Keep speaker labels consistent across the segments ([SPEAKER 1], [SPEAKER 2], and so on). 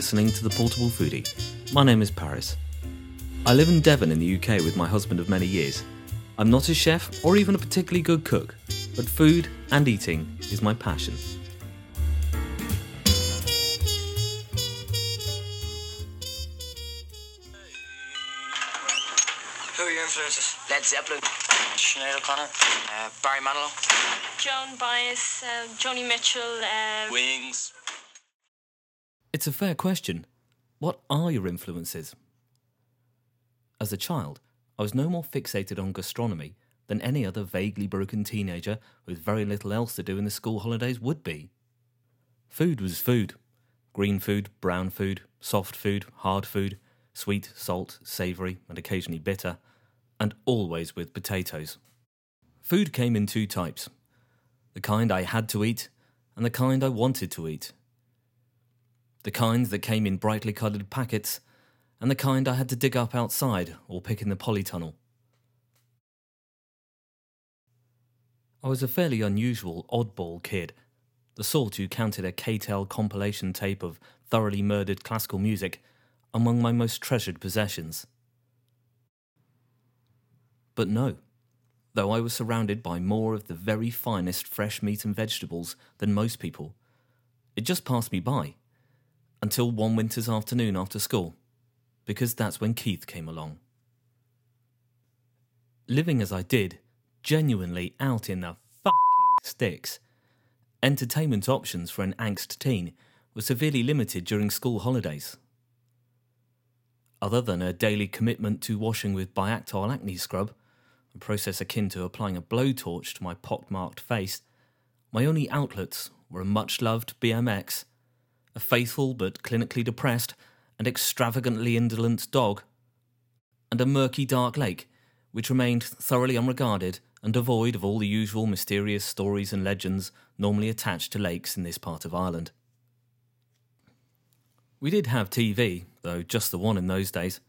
[SPEAKER 1] listening to The Portable Foodie. My name is Paris. I live in Devon in the UK with my husband of many years. I'm not a chef or even a particularly good cook, but food and eating is my passion.
[SPEAKER 2] Who are your influences?
[SPEAKER 3] Led Zeppelin.
[SPEAKER 2] Sinead O'Connor, uh, Barry Manilow.
[SPEAKER 4] Joan Baez, uh, Joni Mitchell, uh,
[SPEAKER 2] Wings.
[SPEAKER 1] It's a fair question. What are your influences? As a child, I was no more fixated on gastronomy than any other vaguely broken teenager with very little else to do in the school holidays would be. Food was food green food, brown food, soft food, hard food, sweet, salt, savoury, and occasionally bitter, and always with potatoes. Food came in two types the kind I had to eat, and the kind I wanted to eat. The kind that came in brightly coloured packets, and the kind I had to dig up outside or pick in the polytunnel. I was a fairly unusual, oddball kid, the sort who counted a K-Tel compilation tape of thoroughly murdered classical music among my most treasured possessions. But no, though I was surrounded by more of the very finest fresh meat and vegetables than most people, it just passed me by until one winter's afternoon after school, because that's when Keith came along. Living as I did, genuinely out in the fucking sticks, entertainment options for an angst teen were severely limited during school holidays. Other than a daily commitment to washing with Biactol acne scrub, a process akin to applying a blowtorch to my pockmarked face, my only outlets were a much loved BMX, a faithful but clinically depressed and extravagantly indolent dog, and a murky dark lake which remained thoroughly unregarded and devoid of all the usual mysterious stories and legends normally attached to lakes in this part of Ireland. We did have TV, though just the one in those days.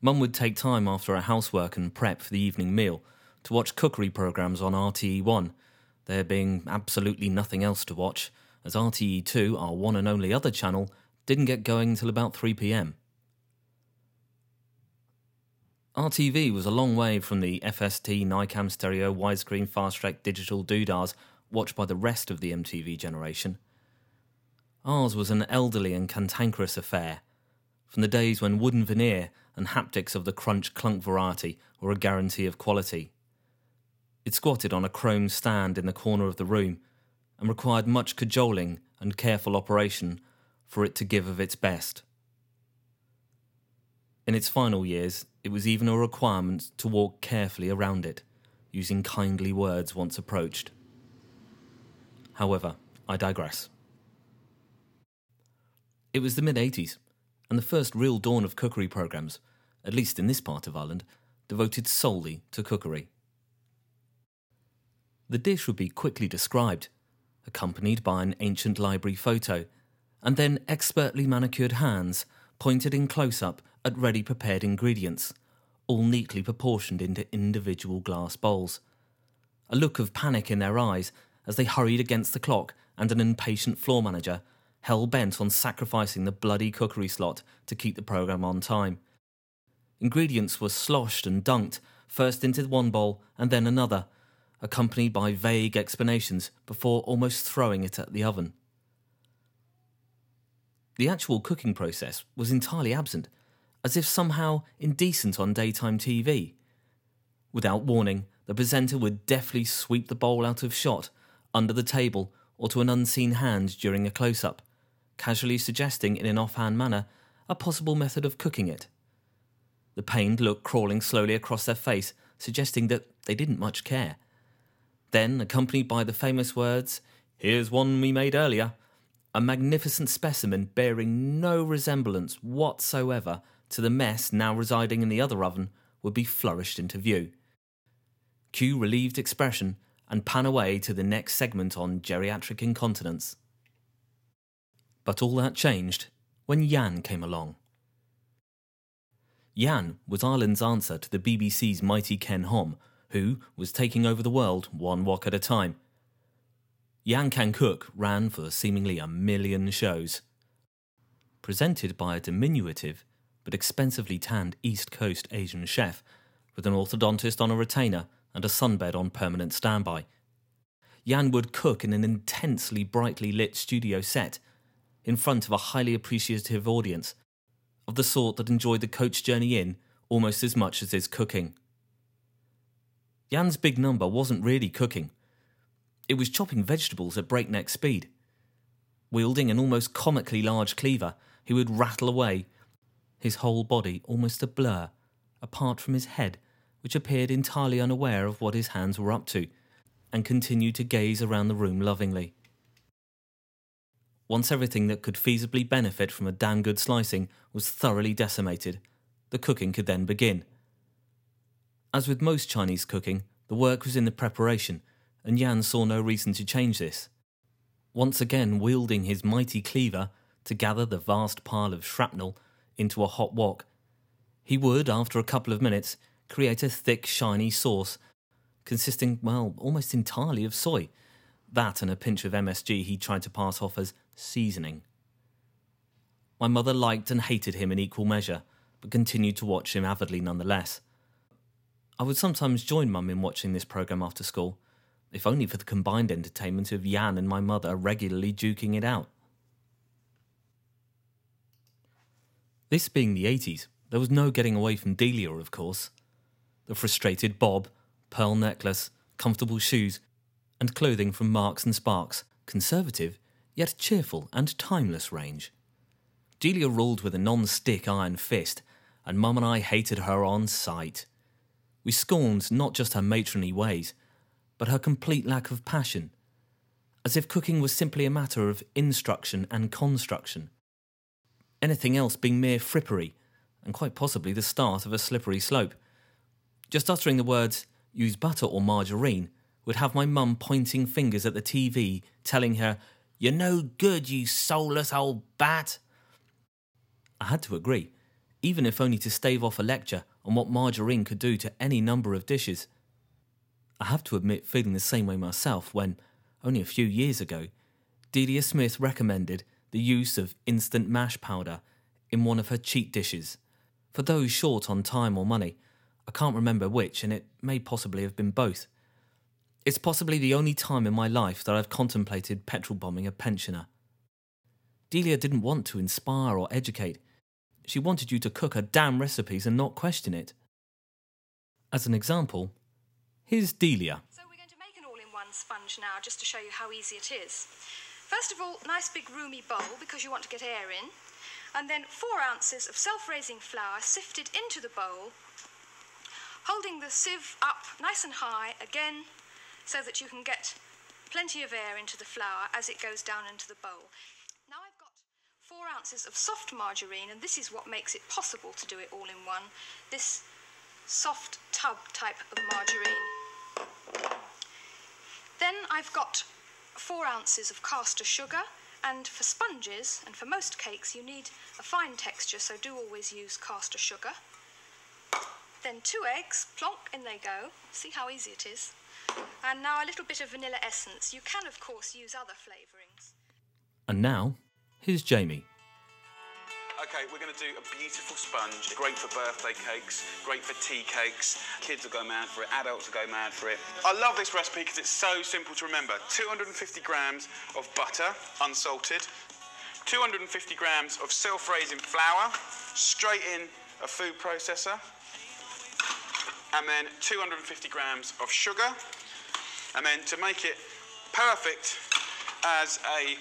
[SPEAKER 1] Mum would take time after her housework and prep for the evening meal to watch cookery programmes on RTE1, there being absolutely nothing else to watch, as RTE2, our one and only other channel, didn't get going until about 3 pm. RTV was a long way from the FST Nicam stereo widescreen fast track digital doodahs watched by the rest of the MTV generation. Ours was an elderly and cantankerous affair, from the days when wooden veneer and haptics of the crunch clunk variety were a guarantee of quality. It squatted on a chrome stand in the corner of the room and required much cajoling and careful operation for it to give of its best. In its final years, it was even a requirement to walk carefully around it, using kindly words once approached. However, I digress. It was the mid 80s, and the first real dawn of cookery programmes, at least in this part of Ireland, devoted solely to cookery. The dish would be quickly described, accompanied by an ancient library photo, and then expertly manicured hands pointed in close up at ready prepared ingredients, all neatly proportioned into individual glass bowls. A look of panic in their eyes as they hurried against the clock and an impatient floor manager, hell bent on sacrificing the bloody cookery slot to keep the programme on time. Ingredients were sloshed and dunked, first into one bowl and then another, accompanied by vague explanations before almost throwing it at the oven. The actual cooking process was entirely absent, as if somehow indecent on daytime TV. Without warning, the presenter would deftly sweep the bowl out of shot, under the table, or to an unseen hand during a close up, casually suggesting in an offhand manner a possible method of cooking it. The pained look crawling slowly across their face, suggesting that they didn't much care. Then, accompanied by the famous words, Here's one we made earlier, a magnificent specimen bearing no resemblance whatsoever to the mess now residing in the other oven would be flourished into view. Cue relieved expression and pan away to the next segment on geriatric incontinence. But all that changed when Yan came along. Yan was Ireland's answer to the BBC's mighty Ken Hom, who was taking over the world one wok at a time. Yan Can Cook ran for seemingly a million shows. presented by a diminutive but expensively tanned East Coast Asian chef with an orthodontist on a retainer and a sunbed on permanent standby. Yan would cook in an intensely brightly lit studio set in front of a highly appreciative audience of the sort that enjoyed the coach journey in almost as much as his cooking. Yan's big number wasn't really cooking. It was chopping vegetables at breakneck speed. Wielding an almost comically large cleaver, he would rattle away, his whole body almost a blur, apart from his head, which appeared entirely unaware of what his hands were up to, and continued to gaze around the room lovingly. Once everything that could feasibly benefit from a damn good slicing was thoroughly decimated, the cooking could then begin. As with most Chinese cooking, the work was in the preparation, and Yan saw no reason to change this. Once again wielding his mighty cleaver to gather the vast pile of shrapnel into a hot wok, he would, after a couple of minutes, create a thick, shiny sauce consisting, well, almost entirely of soy. That and a pinch of MSG he tried to pass off as seasoning. My mother liked and hated him in equal measure, but continued to watch him avidly nonetheless. I would sometimes join Mum in watching this programme after school, if only for the combined entertainment of Yan and my mother regularly duking it out. This being the 80s, there was no getting away from Delia, of course. The frustrated bob, pearl necklace, comfortable shoes, and clothing from Marks and Sparks, conservative, yet cheerful and timeless range. Delia ruled with a non stick iron fist, and Mum and I hated her on sight. We scorned not just her matronly ways, but her complete lack of passion, as if cooking was simply a matter of instruction and construction. Anything else being mere frippery, and quite possibly the start of a slippery slope. Just uttering the words, use butter or margarine, would have my mum pointing fingers at the TV, telling her, You're no good, you soulless old bat. I had to agree, even if only to stave off a lecture on what margarine could do to any number of dishes. I have to admit feeling the same way myself when, only a few years ago, Delia Smith recommended the use of instant mash powder in one of her cheat dishes. For those short on time or money, I can't remember which, and it may possibly have been both. It's possibly the only time in my life that I've contemplated petrol bombing a pensioner. Delia didn't want to inspire or educate. She wanted you to cook her damn recipes and not question it. As an example, here's Delia.
[SPEAKER 3] So we're going to make an all-in-one sponge now, just to show you how easy it is. First of all, nice big roomy bowl because you want to get air in, and then four ounces of self-raising flour sifted into the bowl, holding the sieve up nice and high again, so that you can get plenty of air into the flour as it goes down into the bowl. Four ounces of soft margarine, and this is what makes it possible to do it all in one. This soft tub type of margarine. Then I've got four ounces of caster sugar, and for sponges and for most cakes you need a fine texture, so do always use caster sugar. Then two eggs, plonk, in they go. See how easy it is. And now a little bit of vanilla essence. You can, of course, use other flavourings.
[SPEAKER 1] And now, here's Jamie.
[SPEAKER 5] Okay, we're going to do a beautiful sponge. Great for birthday cakes, great for tea cakes. Kids will go mad for it, adults will go mad for it. I love this recipe because it's so simple to remember. 250 grams of butter, unsalted. 250 grams of self-raising flour, straight in a food processor. And then 250 grams of sugar. And then to make it perfect as a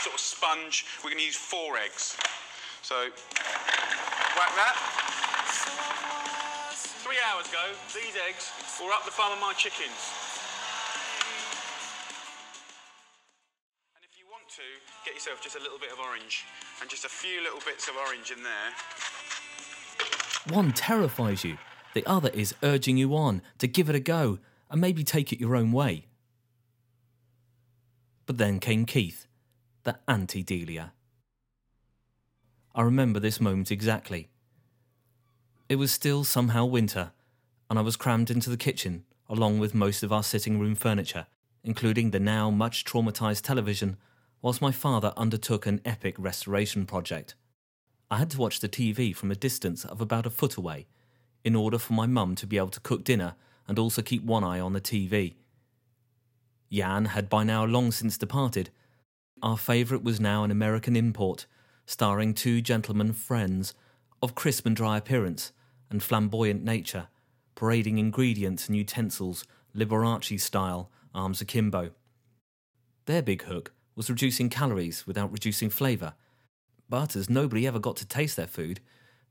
[SPEAKER 5] sort of sponge, we're going to use four eggs. So, whack that. Three hours ago, these eggs were up the farm of my chickens. And if you want to, get yourself just a little bit of orange and just a few little bits of orange in there.
[SPEAKER 1] One terrifies you, the other is urging you on to give it a go and maybe take it your own way. But then came Keith, the anti Delia. I remember this moment exactly. It was still somehow winter, and I was crammed into the kitchen along with most of our sitting room furniture, including the now much traumatized television, whilst my father undertook an epic restoration project. I had to watch the TV from a distance of about a foot away in order for my mum to be able to cook dinner and also keep one eye on the TV. Yan had by now long since departed. Our favourite was now an American import, starring two gentlemen friends of crisp and dry appearance and flamboyant nature, parading ingredients and utensils Liberace style, arms akimbo. Their big hook was reducing calories without reducing flavour, but as nobody ever got to taste their food,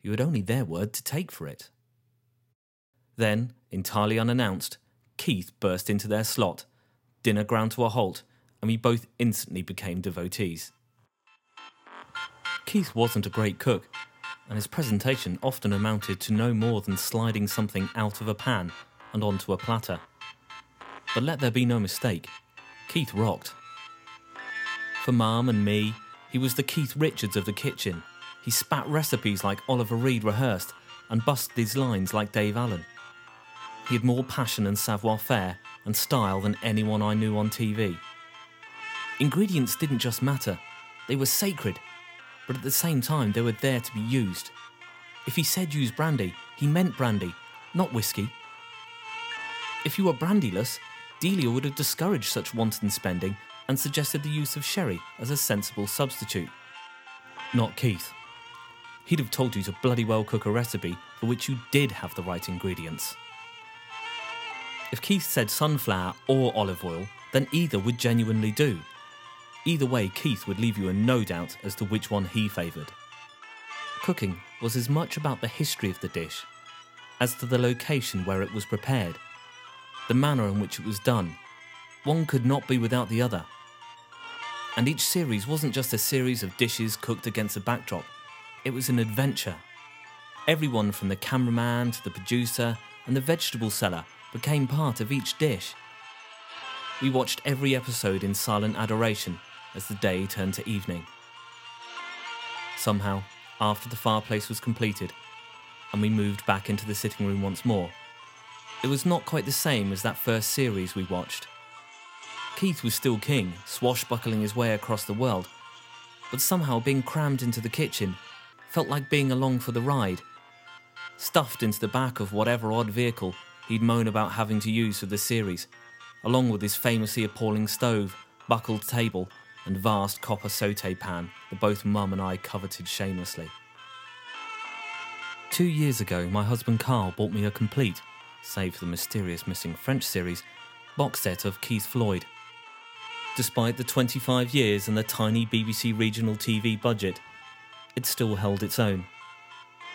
[SPEAKER 1] you had only their word to take for it. Then, entirely unannounced, Keith burst into their slot, dinner ground to a halt, and we both instantly became devotees. Keith wasn't a great cook, and his presentation often amounted to no more than sliding something out of a pan and onto a platter. But let there be no mistake, Keith rocked. For Mum and me, he was the Keith Richards of the kitchen. He spat recipes like Oliver Reed rehearsed and busked his lines like Dave Allen. He had more passion and savoir faire and style than anyone I knew on TV. Ingredients didn't just matter, they were sacred, but at the same time they were there to be used. If he said use brandy, he meant brandy, not whiskey. If you were brandyless, Delia would have discouraged such wanton spending and suggested the use of sherry as a sensible substitute. Not Keith. He'd have told you to bloody well cook a recipe for which you did have the right ingredients. If Keith said sunflower or olive oil, then either would genuinely do. Either way, Keith would leave you in no doubt as to which one he favoured. Cooking was as much about the history of the dish as to the location where it was prepared, the manner in which it was done. One could not be without the other. And each series wasn't just a series of dishes cooked against a backdrop, it was an adventure. Everyone from the cameraman to the producer and the vegetable seller became part of each dish. We watched every episode in silent adoration as the day turned to evening. Somehow, after the fireplace was completed and we moved back into the sitting room once more, it was not quite the same as that first series we watched. Keith was still king, swashbuckling his way across the world, but somehow being crammed into the kitchen felt like being along for the ride. Stuffed into the back of whatever odd vehicle he'd moan about having to use for the series, along with his famously appalling stove, buckled table, and vast copper saute pan that both Mum and I coveted shamelessly. Two years ago, my husband Carl bought me a complete, save for the mysterious missing French series, box set of Keith Floyd. Despite the 25 years and the tiny BBC regional TV budget, it still held its own.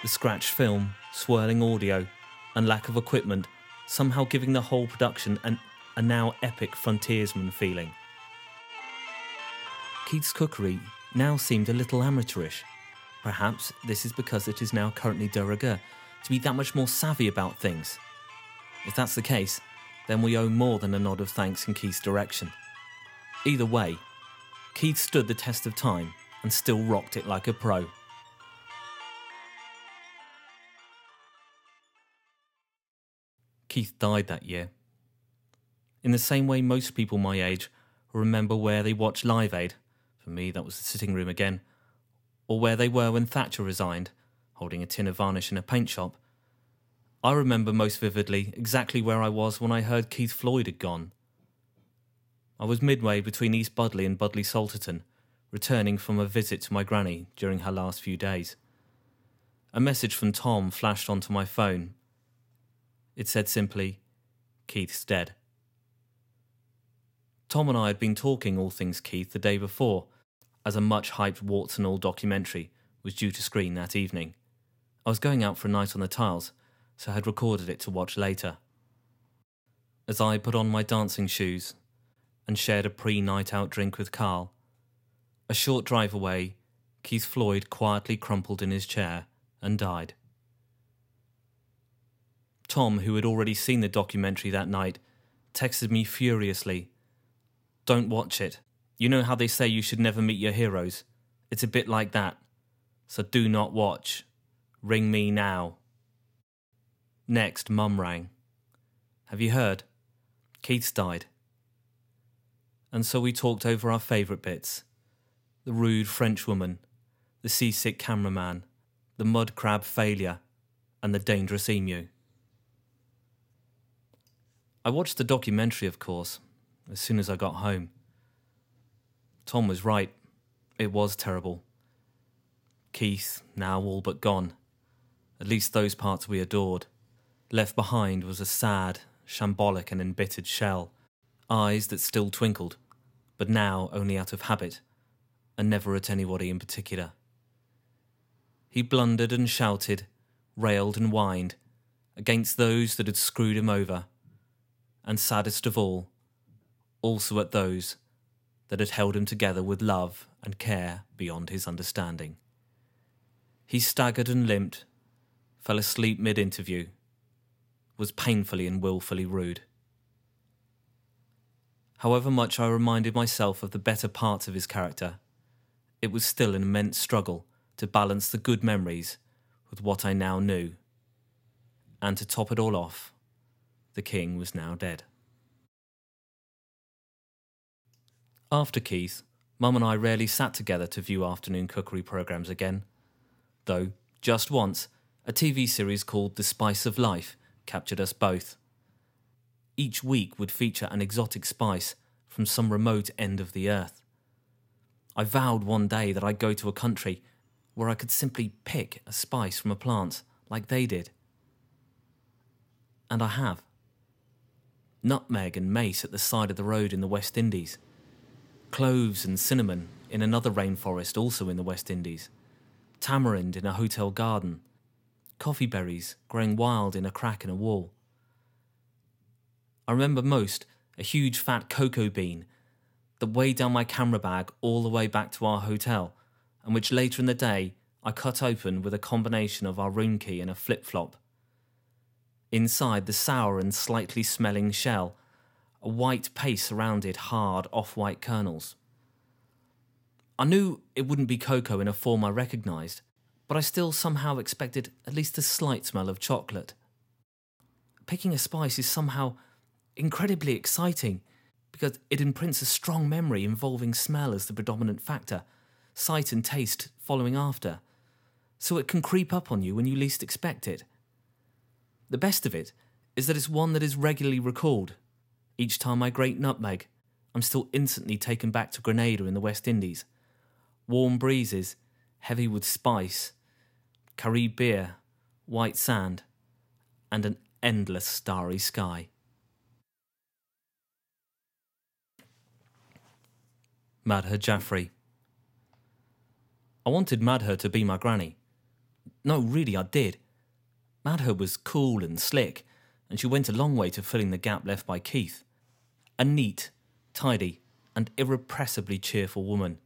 [SPEAKER 1] The scratched film, swirling audio, and lack of equipment somehow giving the whole production an, a now epic frontiersman feeling. Keith's cookery now seemed a little amateurish. Perhaps this is because it is now currently de rigueur to be that much more savvy about things. If that's the case, then we owe more than a nod of thanks in Keith's direction. Either way, Keith stood the test of time and still rocked it like a pro. Keith died that year. In the same way most people my age remember where they watched Live Aid, for me that was the sitting room again, or where they were when Thatcher resigned, holding a tin of varnish in a paint shop. I remember most vividly exactly where I was when I heard Keith Floyd had gone. I was midway between East Budleigh and Budleigh Salterton, returning from a visit to my granny during her last few days. A message from Tom flashed onto my phone it said simply, Keith's dead. Tom and I had been talking all things Keith the day before, as a much hyped warts and all documentary was due to screen that evening. I was going out for a night on the tiles, so I had recorded it to watch later. As I put on my dancing shoes and shared a pre night out drink with Carl, a short drive away, Keith Floyd quietly crumpled in his chair and died. Tom, who had already seen the documentary that night, texted me furiously Don't watch it. You know how they say you should never meet your heroes? It's a bit like that. So do not watch. Ring me now. Next, Mum rang. Have you heard? Keith's died. And so we talked over our favourite bits the rude Frenchwoman, the seasick cameraman, the mud crab failure, and the dangerous emu. I watched the documentary, of course, as soon as I got home. Tom was right. It was terrible. Keith, now all but gone. At least those parts we adored. Left behind was a sad, shambolic, and embittered shell. Eyes that still twinkled, but now only out of habit, and never at anybody in particular. He blundered and shouted, railed and whined, against those that had screwed him over, and saddest of all, also at those that had held him together with love and care beyond his understanding. He staggered and limped, fell asleep mid interview, was painfully and wilfully rude. However much I reminded myself of the better parts of his character, it was still an immense struggle to balance the good memories with what I now knew. And to top it all off, the king was now dead. After Keith, Mum and I rarely sat together to view afternoon cookery programmes again, though, just once, a TV series called The Spice of Life captured us both. Each week would feature an exotic spice from some remote end of the earth. I vowed one day that I'd go to a country where I could simply pick a spice from a plant like they did. And I have. Nutmeg and mace at the side of the road in the West Indies. Cloves and cinnamon in another rainforest also in the West Indies. Tamarind in a hotel garden. Coffee berries growing wild in a crack in a wall. I remember most a huge fat cocoa bean that weighed down my camera bag all the way back to our hotel, and which later in the day I cut open with a combination of our room key and a flip flop. Inside the sour and slightly smelling shell, a white paste surrounded hard off white kernels. I knew it wouldn't be cocoa in a form I recognised, but I still somehow expected at least a slight smell of chocolate. Picking a spice is somehow incredibly exciting because it imprints a strong memory involving smell as the predominant factor, sight and taste following after, so it can creep up on you when you least expect it. The best of it is that it's one that is regularly recalled. Each time I grate nutmeg, I'm still instantly taken back to Grenada in the West Indies. Warm breezes, heavy with spice, Carib beer, white sand, and an endless starry sky. Madhur Jaffrey. I wanted Madhur to be my granny. No, really, I did. Madhur was cool and slick, and she went a long way to filling the gap left by Keith. A neat, tidy, and irrepressibly cheerful woman.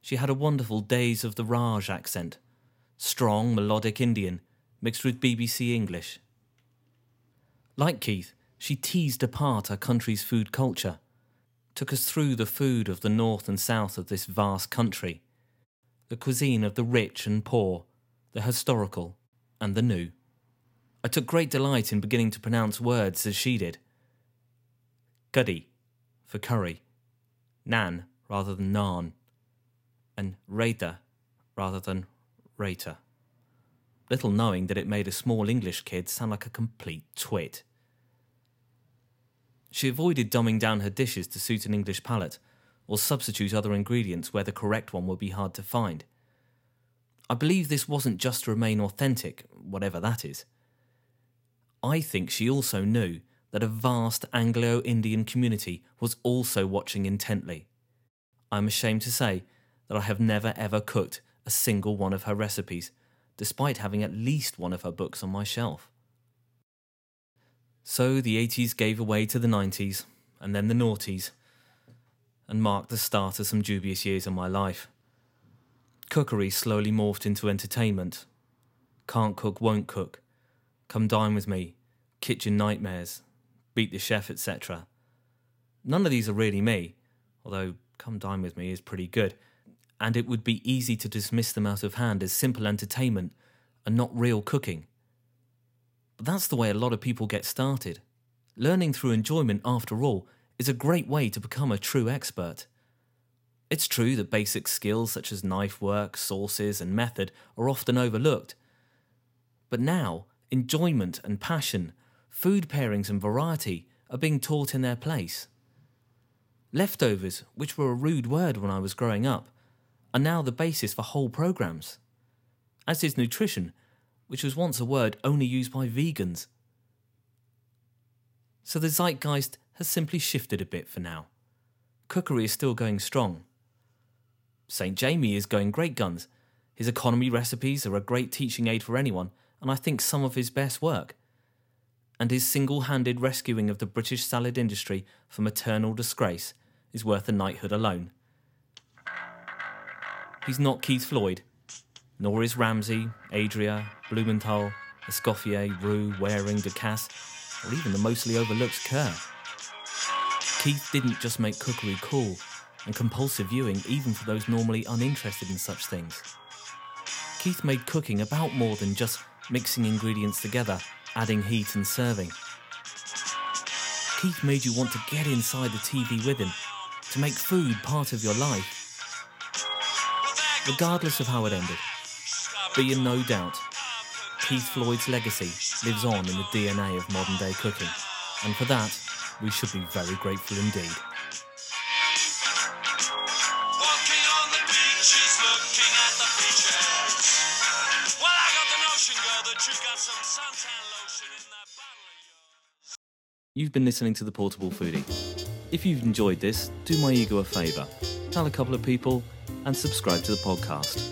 [SPEAKER 1] She had a wonderful Days of the Raj accent, strong, melodic Indian, mixed with BBC English. Like Keith, she teased apart our country's food culture took us through the food of the north and south of this vast country, the cuisine of the rich and poor, the historical and the new. I took great delight in beginning to pronounce words as she did. Cuddy for curry, nan rather than naan, and raita rather than rater. Little knowing that it made a small English kid sound like a complete twit. She avoided dumbing down her dishes to suit an English palate, or substitute other ingredients where the correct one would be hard to find. I believe this wasn't just to remain authentic, whatever that is. I think she also knew that a vast Anglo Indian community was also watching intently. I'm ashamed to say that I have never ever cooked a single one of her recipes, despite having at least one of her books on my shelf. So the 80s gave way to the 90s, and then the noughties, and marked the start of some dubious years in my life. Cookery slowly morphed into entertainment. Can't cook, won't cook. Come dine with me. Kitchen nightmares. Beat the chef, etc. None of these are really me, although Come Dine With Me is pretty good, and it would be easy to dismiss them out of hand as simple entertainment and not real cooking. But that's the way a lot of people get started. Learning through enjoyment, after all, is a great way to become a true expert. It's true that basic skills such as knife work, sauces, and method are often overlooked. But now, enjoyment and passion, food pairings and variety are being taught in their place. Leftovers, which were a rude word when I was growing up, are now the basis for whole programs. As is nutrition, which was once a word only used by vegans. So the zeitgeist has simply shifted a bit for now. Cookery is still going strong. St. Jamie is going great guns. His economy recipes are a great teaching aid for anyone, and I think some of his best work. And his single handed rescuing of the British salad industry from eternal disgrace is worth a knighthood alone. He's not Keith Floyd, nor is Ramsay, Adria, Blumenthal, Escoffier, Roux, Waring, Ducasse, or even the mostly overlooked Kerr. Keith didn't just make cookery cool and compulsive viewing even for those normally uninterested in such things. Keith made cooking about more than just mixing ingredients together, adding heat and serving. Keith made you want to get inside the TV with him, to make food part of your life. Regardless of how it ended, be in no doubt, Keith Floyd's legacy lives on in the DNA of modern day cooking, and for that, we should be very grateful indeed. You've been listening to The Portable Foodie. If you've enjoyed this, do my ego a favour. Tell a couple of people and subscribe to the podcast.